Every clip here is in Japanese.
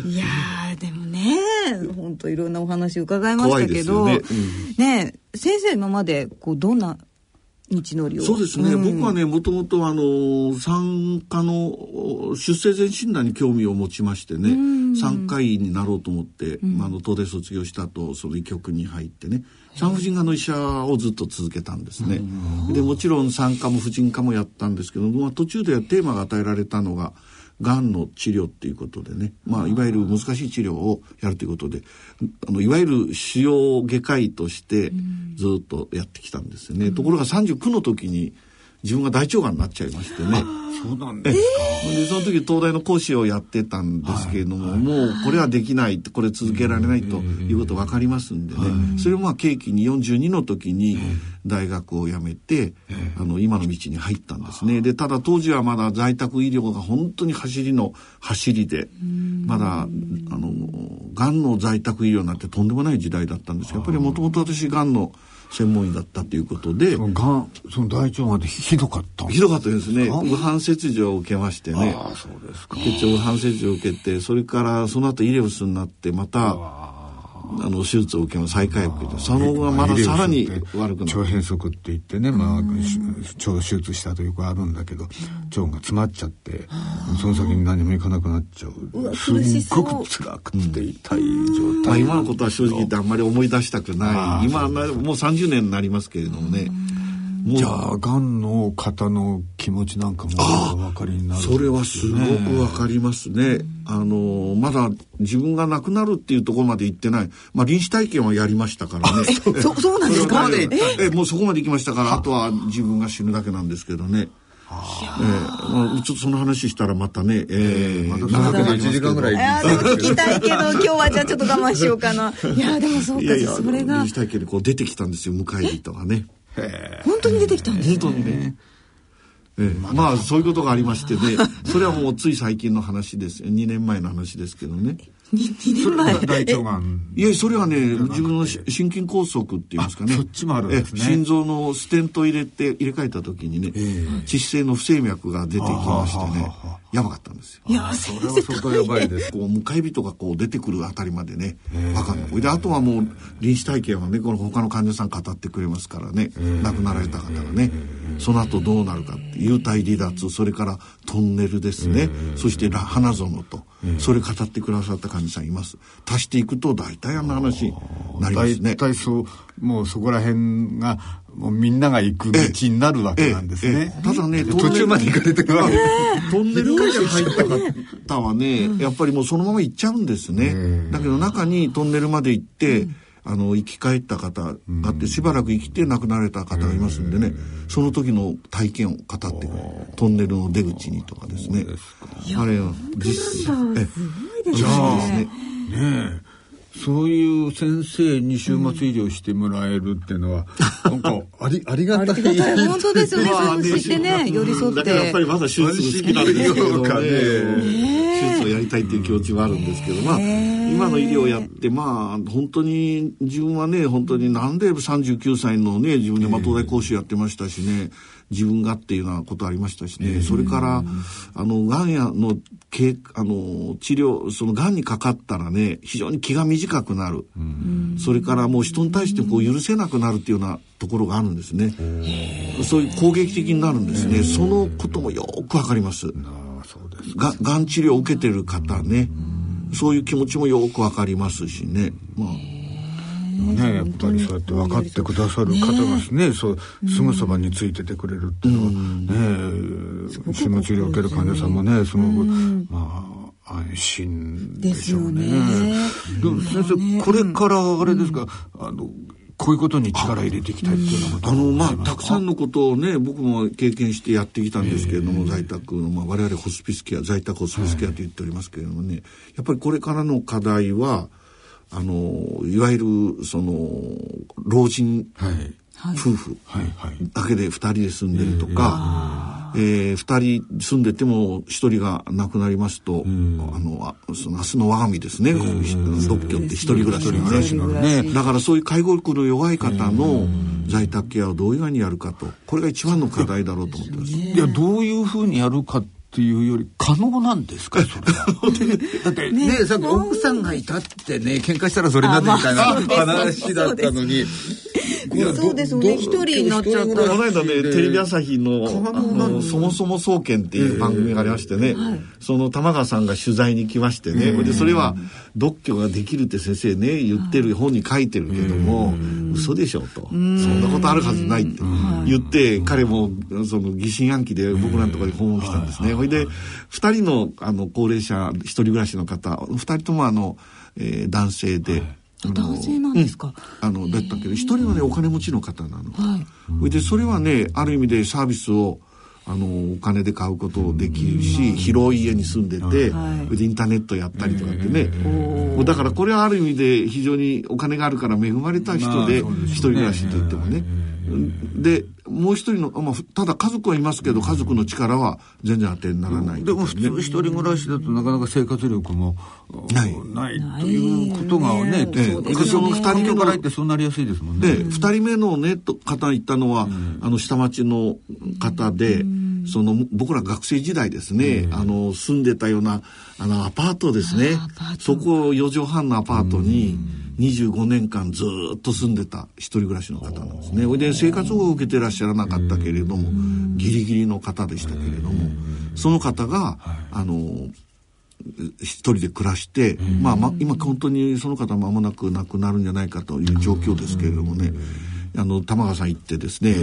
いやでもね本当いろんなお話伺いましたけどね,、うん、ね先生今までこうどんな道のりを？そうですね、うん、僕はねもともとあの産科の出生前診断に興味を持ちましてね、うん、産科医になろうと思って、うん、まあ、あの東大卒業した後その医局に入ってね産婦人科の医者をずっと続けたんですね。でもちろん産科も婦人科もやったんですけど、まあ、途中でテーマが与えられたのががんの治療っていうことでね、まあ、いわゆる難しい治療をやるということであのいわゆる腫瘍外科医としてずっとやってきたんですよね。ところが39の時に自分が大腸がんになっちゃいましてね。そうなんですか。で、その時東大の講師をやってたんですけれども、はい、もうこれはできない、これ続けられないということ分かりますんでね。それをまあ契機に42の時に大学を辞めて、あの、今の道に入ったんですね。で、ただ当時はまだ在宅医療が本当に走りの走りで、まだ、あの、がんの在宅医療なんてとんでもない時代だったんですやっぱりもともと私がんの専門医だったということで。がん、その大腸がんでひどかったひどかったですね。右半切除を受けましてね。ああ、そうですか。結腸右半切除を受けて、それからその後イレブスになって、また、あの手術を受けます。再回復でその後がまださらに悪くなる。腸閉塞って言ってね、まあ、腸手術したというかあるんだけど腸が詰まっちゃってその先に何もいかなくなっちゃう。すっごく辛くて痛い状態、まあ、今のことは正直言ってあんまり思い出したくない。今もう30年になりますけれどもね、じゃあがんの方の気持ちなんかもお分かりになる、ね、それはすごくわかりますね。あのまだ自分が亡くなるっていうところまで行ってない。まあ臨死体験はやりましたからね。そそうなんですか？えもうそこまで行きましたからあとは自分が死ぬだけなんですけどね。えーまあ、ちょっとその話したらまたね、えー、また長くなり1時間ぐらい聞きたいけど今日はじゃあちょっと我慢しようかないやでもそうかいやいやそれが臨死体験でこう出てきたんですよ迎え人がね本当に出てきたんですか、本当にね。ええ、まあそういうことがありましてね。それはもうつい最近の話です。よ2年前の話ですけどね 2, 年前。大腸がん。いやそれはね自分の心筋梗塞って言いますかね。そっちもあるんですね。心臓のステント入れて入れ替えた時にね、えー、致死性の不整脈が出てきましてねやばかったんですよ。いやそれは相当やばいです。こう迎え人がこう出てくるあたりまでね分かんない。であとはもう臨死体験はねこの他の患者さん語ってくれますからね亡くなられた方がねその後どうなるかって幽体離脱それからトンネルですね。そして花園とそれ語ってくださった患者さんいます足していくと大体あんな話になりますね。大体そうもうそこら辺がもうみんなが行く道になるわけなんですね。ただね途中まで行かれてるわけ。トンネルに入った方はね、やっぱりもうそのまま行っちゃうんですね。だけど中にトンネルまで行って。あの生き返った方があってしばらく生きて亡くなられた方がいますんでね。その時の体験を語ってくれる。トンネルの出口にとかですね。あれは実際。えじゃあねねそういう先生に週末医療してもらえるっていうのは、うん、なんかありありがたい。本当ですよね。そういう知ってね、寄り添って。やっぱりまだ手術好きなんですけどね。手術をやりたいっていう気持ちはあるんですけど、まあ、今の医療をやって、まあ、本当に自分はね、本当になんで39歳のね、自分でまあ東大講師やってましたしね、自分がっていうようなことありましたしね、それからあのがんやのけあの治療そのがんにかかったらね非常に気が短くなる、それからもう人に対してこう許せなくなるっていうようなところがあるんですね、そういう攻撃的になるんですね、そのこともよくわかります。ががん治療を受けてる方ね、そういう気持ちもよくわかりますしね。まあ。ねやっぱりそうやって分かってくださる方がねそうすぐそばについててくれるっていうのはね心の治療を受ける患者さんもねすごくまあ安心でしょうね。でも先生これからあれですか、あのこういうことに力入れていきたいっていうのはあのまあたくさんのことをね僕も経験してやってきたんですけれども、在宅の、まあ、我々ホスピスケア在宅ホスピスケアと言っておりますけれどもね、やっぱりこれからの課題はあのいわゆるその老人夫婦だけで2人で住んでるとか、えー、2人住んでても1人が亡くなりますと、あのその明日の我が身ですね、独居って一人暮らしのね。だからそういう介護力の弱い方の在宅ケアをどういうふうにやるかとこれが一番の課題だろうと思ってます。いやどういうふうにやるかっっていうより可能なんですかそれ だってねねさっき奥さんがいたってね喧嘩したらそれなってみたいな話だったのに。そうですね。一人になっちゃったこの間ねテレビ朝日の「のそもそも総研」っていう番組がありましてね、その玉川さんが取材に来ましてね、でそれは独居ができるって先生ね言ってる本に書いてるけども、嘘でしょと、そんなことあるはずないって言って、彼もその疑心暗鬼で僕らのところに訪問したんですね。ほいで2人のあの高齢者一人暮らしの方2人ともあの、えー、男性で。男性なんですか、うん、あのだったけど一人はねお金持ちの方なの、はい、でそれはねある意味でサービスをあのお金で買うことできるし、広い家に住んでて、はい、インターネットやったりとかってね、だからこれはある意味で非常にお金があるから恵まれた人で一人暮らしといってもね、でもう一人の、まあ、ただ家族はいますけど家族の力は全然当てにならない、ね、でも普通一人暮らしだとなかなか生活力もない。ない。ということがねでその二人目からってそうなりやすいですもんね。で二人目のねと方言ったのは、うん、あの下町の方で、うん、その僕ら学生時代ですね、うん、あの住んでたようなあのアパートですね。そこ4畳半のアパートに、25年間ずっと住んでた一人暮らしの方なんですね。で生活保護を受けてらっしゃらなかったけれどもギリギリの方でしたけれどもその方があの一人で暮らして、まあ、ま今本当にその方間もなく亡くなるんじゃないかという状況ですけれどもね。あの玉川さん行ってですね、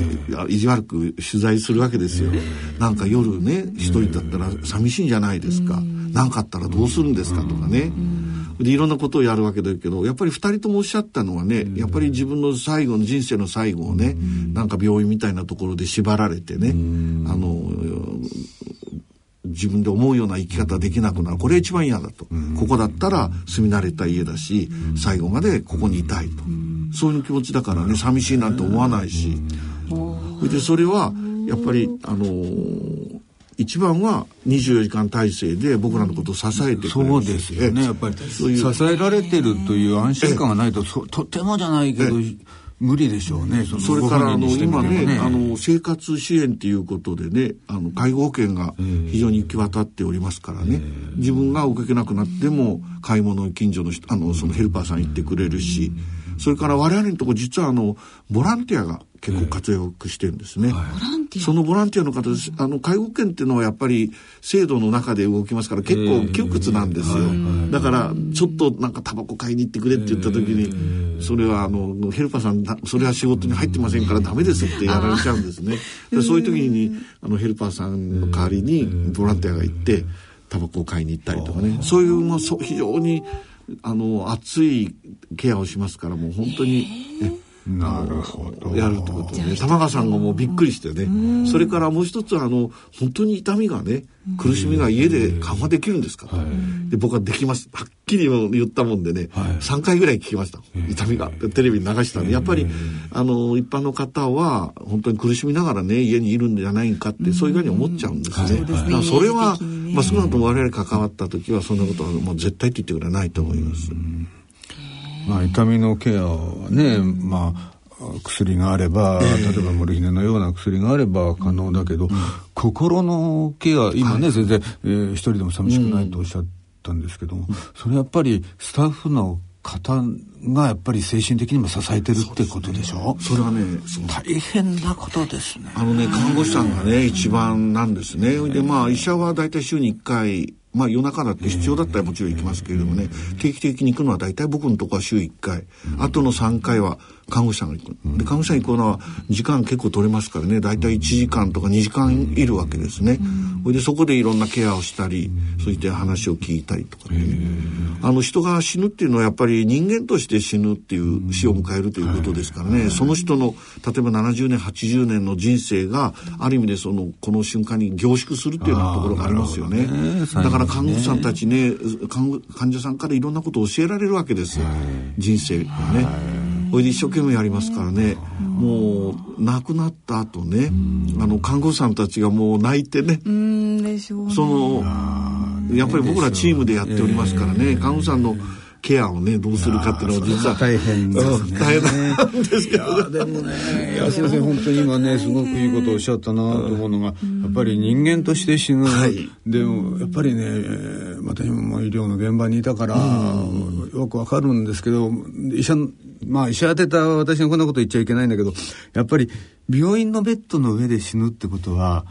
意地悪く取材するわけですよ。なんか夜ね一人だったら寂しいんじゃないですか。何かあったらどうするんですかとかね。でいろんなことをやるわけだけどやっぱり2人ともおっしゃったのはね、やっぱり自分の最後の人生の最後をね、なんか病院みたいなところで縛られてね、あの自分で思うような生き方できなくなる。これ一番嫌だと、ここだったら住み慣れた家だし、最後までここにいたいと、そういう気持ちだからね寂しいなんて思わないし、でそれはやっぱりあのー一番は24時間体制で僕らのことを支えてくれるそうですよね。やっぱり支えられてるという安心感がないととてもじゃないけど無理でしょうね。そそれからあの今ねあの生活支援っていうことでねあの介護保険が非常に行き渡っておりますからね、自分が動けなくなっても買い物近所のあのそのヘルパーさん行ってくれるし、それから我々のとこ実はあのボランティアが結構活躍してるんですね。そのボランティアの方です。あの、介護権っていうのはやっぱり制度の中で動きますから結構窮屈なんですよ。だから、ちょっとなんかタバコ買いに行ってくれって言った時に、それはあの、ヘルパーさん、それは仕事に入ってませんからダメですってやられちゃうんですね。そういう時に、あの、ヘルパーさんの代わりにボランティアが行って、タバコを買いに行ったりとかね。そういう、まあ、非常に、あの、熱いケアをしますから、もう本当に、なるほど。やるってことね。玉川さんがもうびっくりしてね。それからもう一つは、あの、本当に痛みがね、苦しみが家で緩和できるんですか、で、僕はできます。はっきり言ったもんでね、はい、3回ぐらい聞きました。痛みが。テレビに流したんで、やっぱり、あの、一般の方は、本当に苦しみながらね、家にいるんじゃないかって、そういうふうに思っちゃうんですね。それは、まあ、少なくとも我々関わった時は、そんなことはもう絶対って言ってくれないと思います。まあ、痛みのケアはね、まあ薬があれば、えー、例えばモルヒネのような薬があれば可能だけど、うん、心のケア今ね、はい、先生、えー、一人でも寂しくないとおっしゃったんですけども、うん、それやっぱりスタッフの方がやっぱり精神的にも支えてるってことでしょ？それはね大変なことですね。あのね看護師さんがね一番なんですね。でまあ医者は大体週に1回まあ夜中だって必要だったらもちろん行きますけれどもね、定期的に行くのは大体僕のとこは週1回、あとの3回は看護師さんが行く。で、看護師さん行くのは時間結構取れますからね、大体1時間とか2時間いるわけですね。それでそこでいろんなケアをしたり、そういった話を聞いたりとかね。あの人が死ぬっていうのはやっぱり人間として死ぬっていう死を迎えるということですからね、その人の例えば70年、80年の人生がある意味でそのこの瞬間に凝縮するっていうようなところがありますよね。だから看護師さんたちね患者さんからいろんなことを教えられるわけですよ、人生をね。それで一生懸命やりますからね。もう亡くなった後ねあの看護師さんたちがもう泣いてね。そのやっぱり僕らチームでやっておりますからね。看護師さんのケアをねどうするかっていうのは実は大変ですね。大変なんですけど、でもねいや先生本当に今ねすごくいいことをおっしゃったなと思うのが、やっぱり人間として死ぬ、はい、でもやっぱりね私も医療の現場にいたから、よくわかるんですけど医者まあ医者当てた私がこんなこと言っちゃいけないんだけどやっぱり病院のベッドの上で死ぬってことは、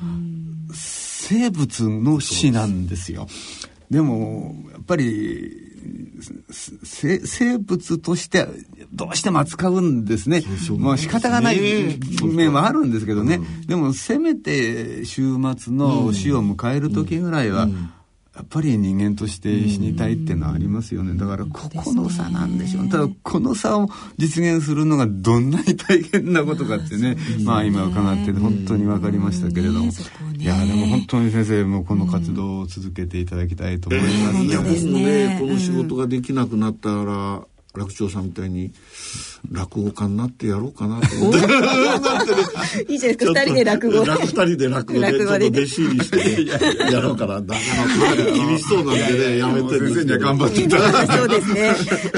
生物の死なんですよ。でもやっぱり生物としてどうしても扱うんですね。まあ仕方がない面はあるんですけどね。でもせめて週末の死を迎える時ぐらいは、やっぱり人間として死にたいっていうのはありますよね。だからここの差なんでしょう。ただこの差を実現するのがどんなに大変なことかってね、まあ今伺って本当に分かりましたけれども。いやでも本当に先生もこの活動を続けていただきたいと思います。いや僕もね、この仕事ができなくなったら、楽長さんみたいに落語家になってやろうかなと思って。いいじゃないですか、二人で落語。二人で 落語で、ちょっと弟子入りして やろうかな。だか厳しそうなんでね、やめて先生には頑張っていただいて。そうですね。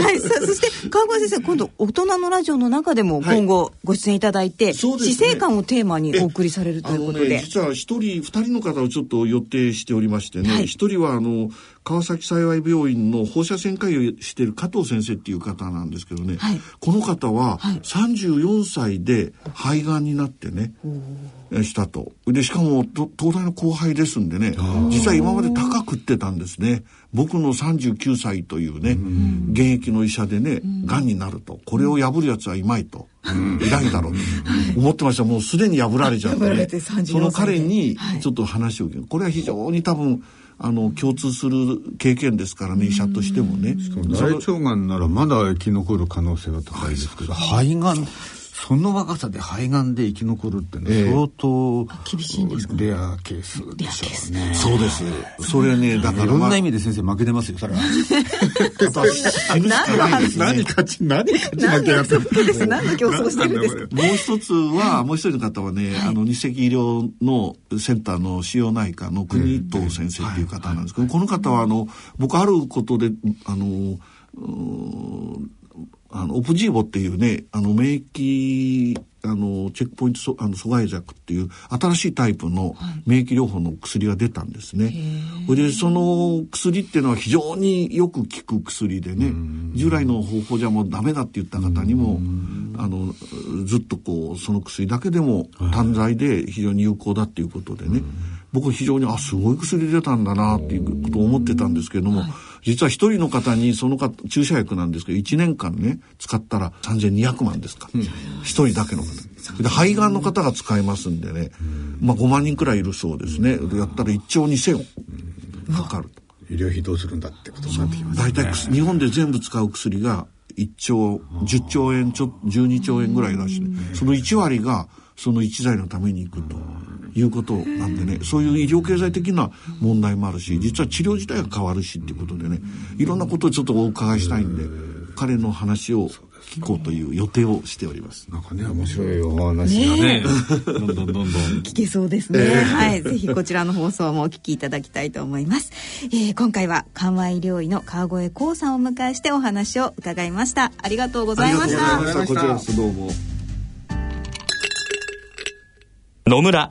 はい、そして川越先生、今度大人のラジオの中でも今後ご出演いただいて、死生観をテーマにお送りされるということで。実は一人、二人の方をちょっと予定しておりましてね、一人はあの、川崎幸病院の放射線科医をしている加藤先生っていう方なんですけどね、はい、この方は34歳で肺がんになってね、はい、したと。で、しかも東大の後輩ですんでね、実は今まで高くってたんですね。僕の39歳というね、現役の医者でね、がんになると。これを破るやつはいまいと。いないだろうと思ってました。もうすでに破られちゃって、ね、その彼にちょっと話を聞く。これは非常に多分、あの共通する経験ですからね医者としてもね。大腸がんならまだ生き残る可能性は高いですけど、肺がんその若さで肺がんで生き残るってね、相当厳しいんですレアケースでしょうね。そうです。それね、だから、いろんな意味で先生負けてますよ、それは。何勝ち、何勝ち負けやってる。何の競争してるんですか？もう一つは、もう一人の方はね、あの、日赤医療のセンターの腫瘍内科の国藤先生っていう方なんですけど、この方は、あの、僕あることで、あの、あの、オプジーボっていうね、あの、免疫、あの、チェックポイントあの阻害薬っていう新しいタイプの免疫療法の薬が出たんですね。はい、で、その薬っていうのは非常によく効く薬でね、従来の方法じゃもうダメだって言った方にも、あの、ずっとこう、その薬だけでも単剤で非常に有効だっていうことでね、僕は非常に、あ、すごい薬出たんだなっていうことを思ってたんですけれども、はい実は一人の方にその方注射薬なんですけど1年間ね使ったら3200万ですか。一、人だけの方。で肺がんの方が使えますんでね、まあ、5万人くらいいるそうですね。やったら1兆2000億かかると。医療費どうするんだってことになってきますね。大体日本で全部使う薬が1兆、10兆円ちょ、12兆円ぐらいらしい、ね、その1割がその1剤のために行くと。いうことなんでねそういう医療経済的な問題もあるし実は治療自体が変わるしっていうことでねいろんなことをちょっとお伺いしたいんで彼の話を聞こうという予定をしております。なんかね、面白いお話がね、どんどんどんどん聞けそうですね。えー、はい、ぜひこちらの放送もお聞きいただきたいと思います。えー、今回は緩和医療医の川越光さんを迎えしてお話を伺いました。ありがとうございました。こちらこそどうも。野村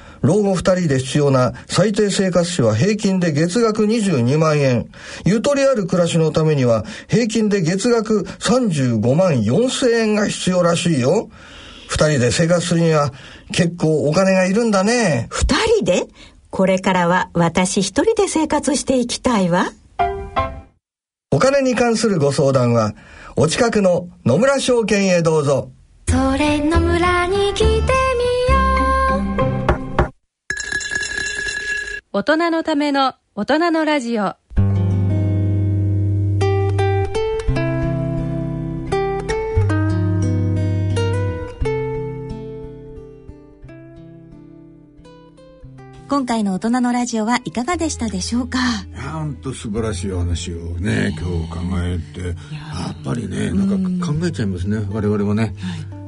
老後二人で必要な最低生活費は平均で月額22万円。ゆとりある暮らしのためには平均で月額35万4千円が必要らしいよ。二人で生活するには結構お金がいるんだね。二人で？これからは私一人で生活していきたいわ。お金に関するご相談は、お近くの野村証券へどうぞ。それ野村に来て大人のための大人のラジオ。今回の大人のラジオはいかがでしたでしょうか？本当素晴らしい話をね今日考えてやっぱりねなんか考えちゃいますね我々もね、はい。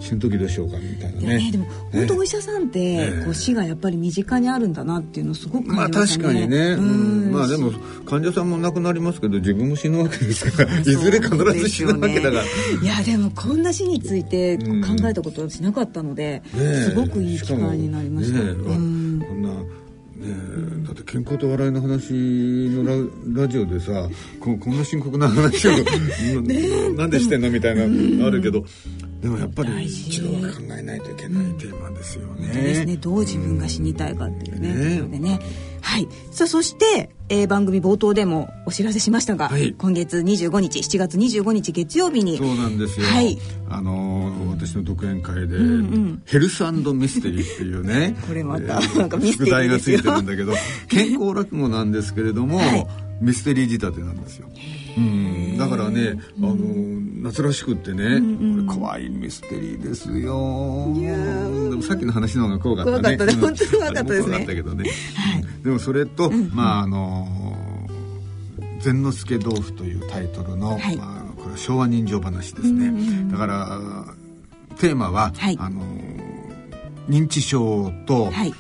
死ぬ時どうしようかみたいなね。ねでも本当お医者さんって、こう死がやっぱり身近にあるんだなっていうのをすごくまあ感じましたね。確かにね、うん。まあでも患者さんも亡くなりますけど自分も死ぬわけですからいずれ必ず死ぬわけだから、いやでもこんな死について考えたことはしなかったので、すごくいい機会になりました、えだって健康と笑いの話のララジオでさここんな深刻な話を ななんでしてんのみたいなのあるけどでもやっぱり一度は考えないといけないテーマですよね。ね。どう自分が死にたいかっていうね,、ねねはい。さあそして、えー番組冒頭でもお知らせしましたが、はい。今月25日7月25日月曜日にそうなんですよ。はい。あのー私の独演会で、んヘルスミステリーっていうね これまたえーなんかミステリーですよ。副題がついてるんだけど 健康落語なんですけれども、はいミステリー仕立てなんですよ。うん、だからね、あのー夏らしくってね、これ怖いミステリーですよ。でもさっきの話の方が怖かったね。怖かったね。うん。本当に怖かったですね。怖かったけどね。はい。でもそれと、まああのー善之助豆腐というタイトルの、はい。まあ、これは昭和人情話ですね、だからテーマは、はい。あの認知症とはい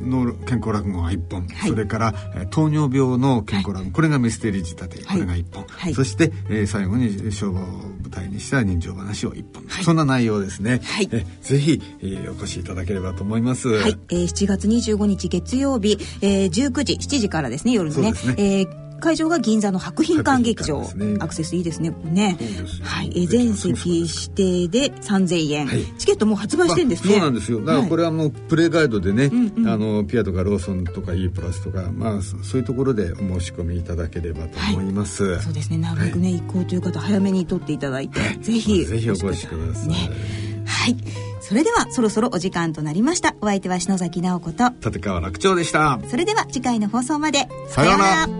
の健康落語が1本、はい。それからえー糖尿病の健康落語、これがミステリー仕立て、はい。これが1本、はい。そして、えー最後に昭和を舞台にした人情話を1本、はい。そんな内容ですね、はい。えぜひ、えーお越しいただければと思います。はい、えー、7月25日月曜日、えー、19時7時からですね夜のね。そうですね。えー会場が銀座の博品館劇場、ね。アクセスいいですねね。はい、えー、全席指定で3000円、はい。チケットもう発売してんですね、まあそうなんですよ。だからこれはもうプレイガイドでね、んうん。あのピアとかローソンとか E プラスとかまあそそういうところでお申し込みいただければと思います、そうですね。なるべくね、行こうという方早めに取っていただいて、ぜひぜひお越しください、ね。はい。それではそろそろお時間となりました。お相手は篠崎直子と立川楽長でした。それでは次回の放送まで。さようなら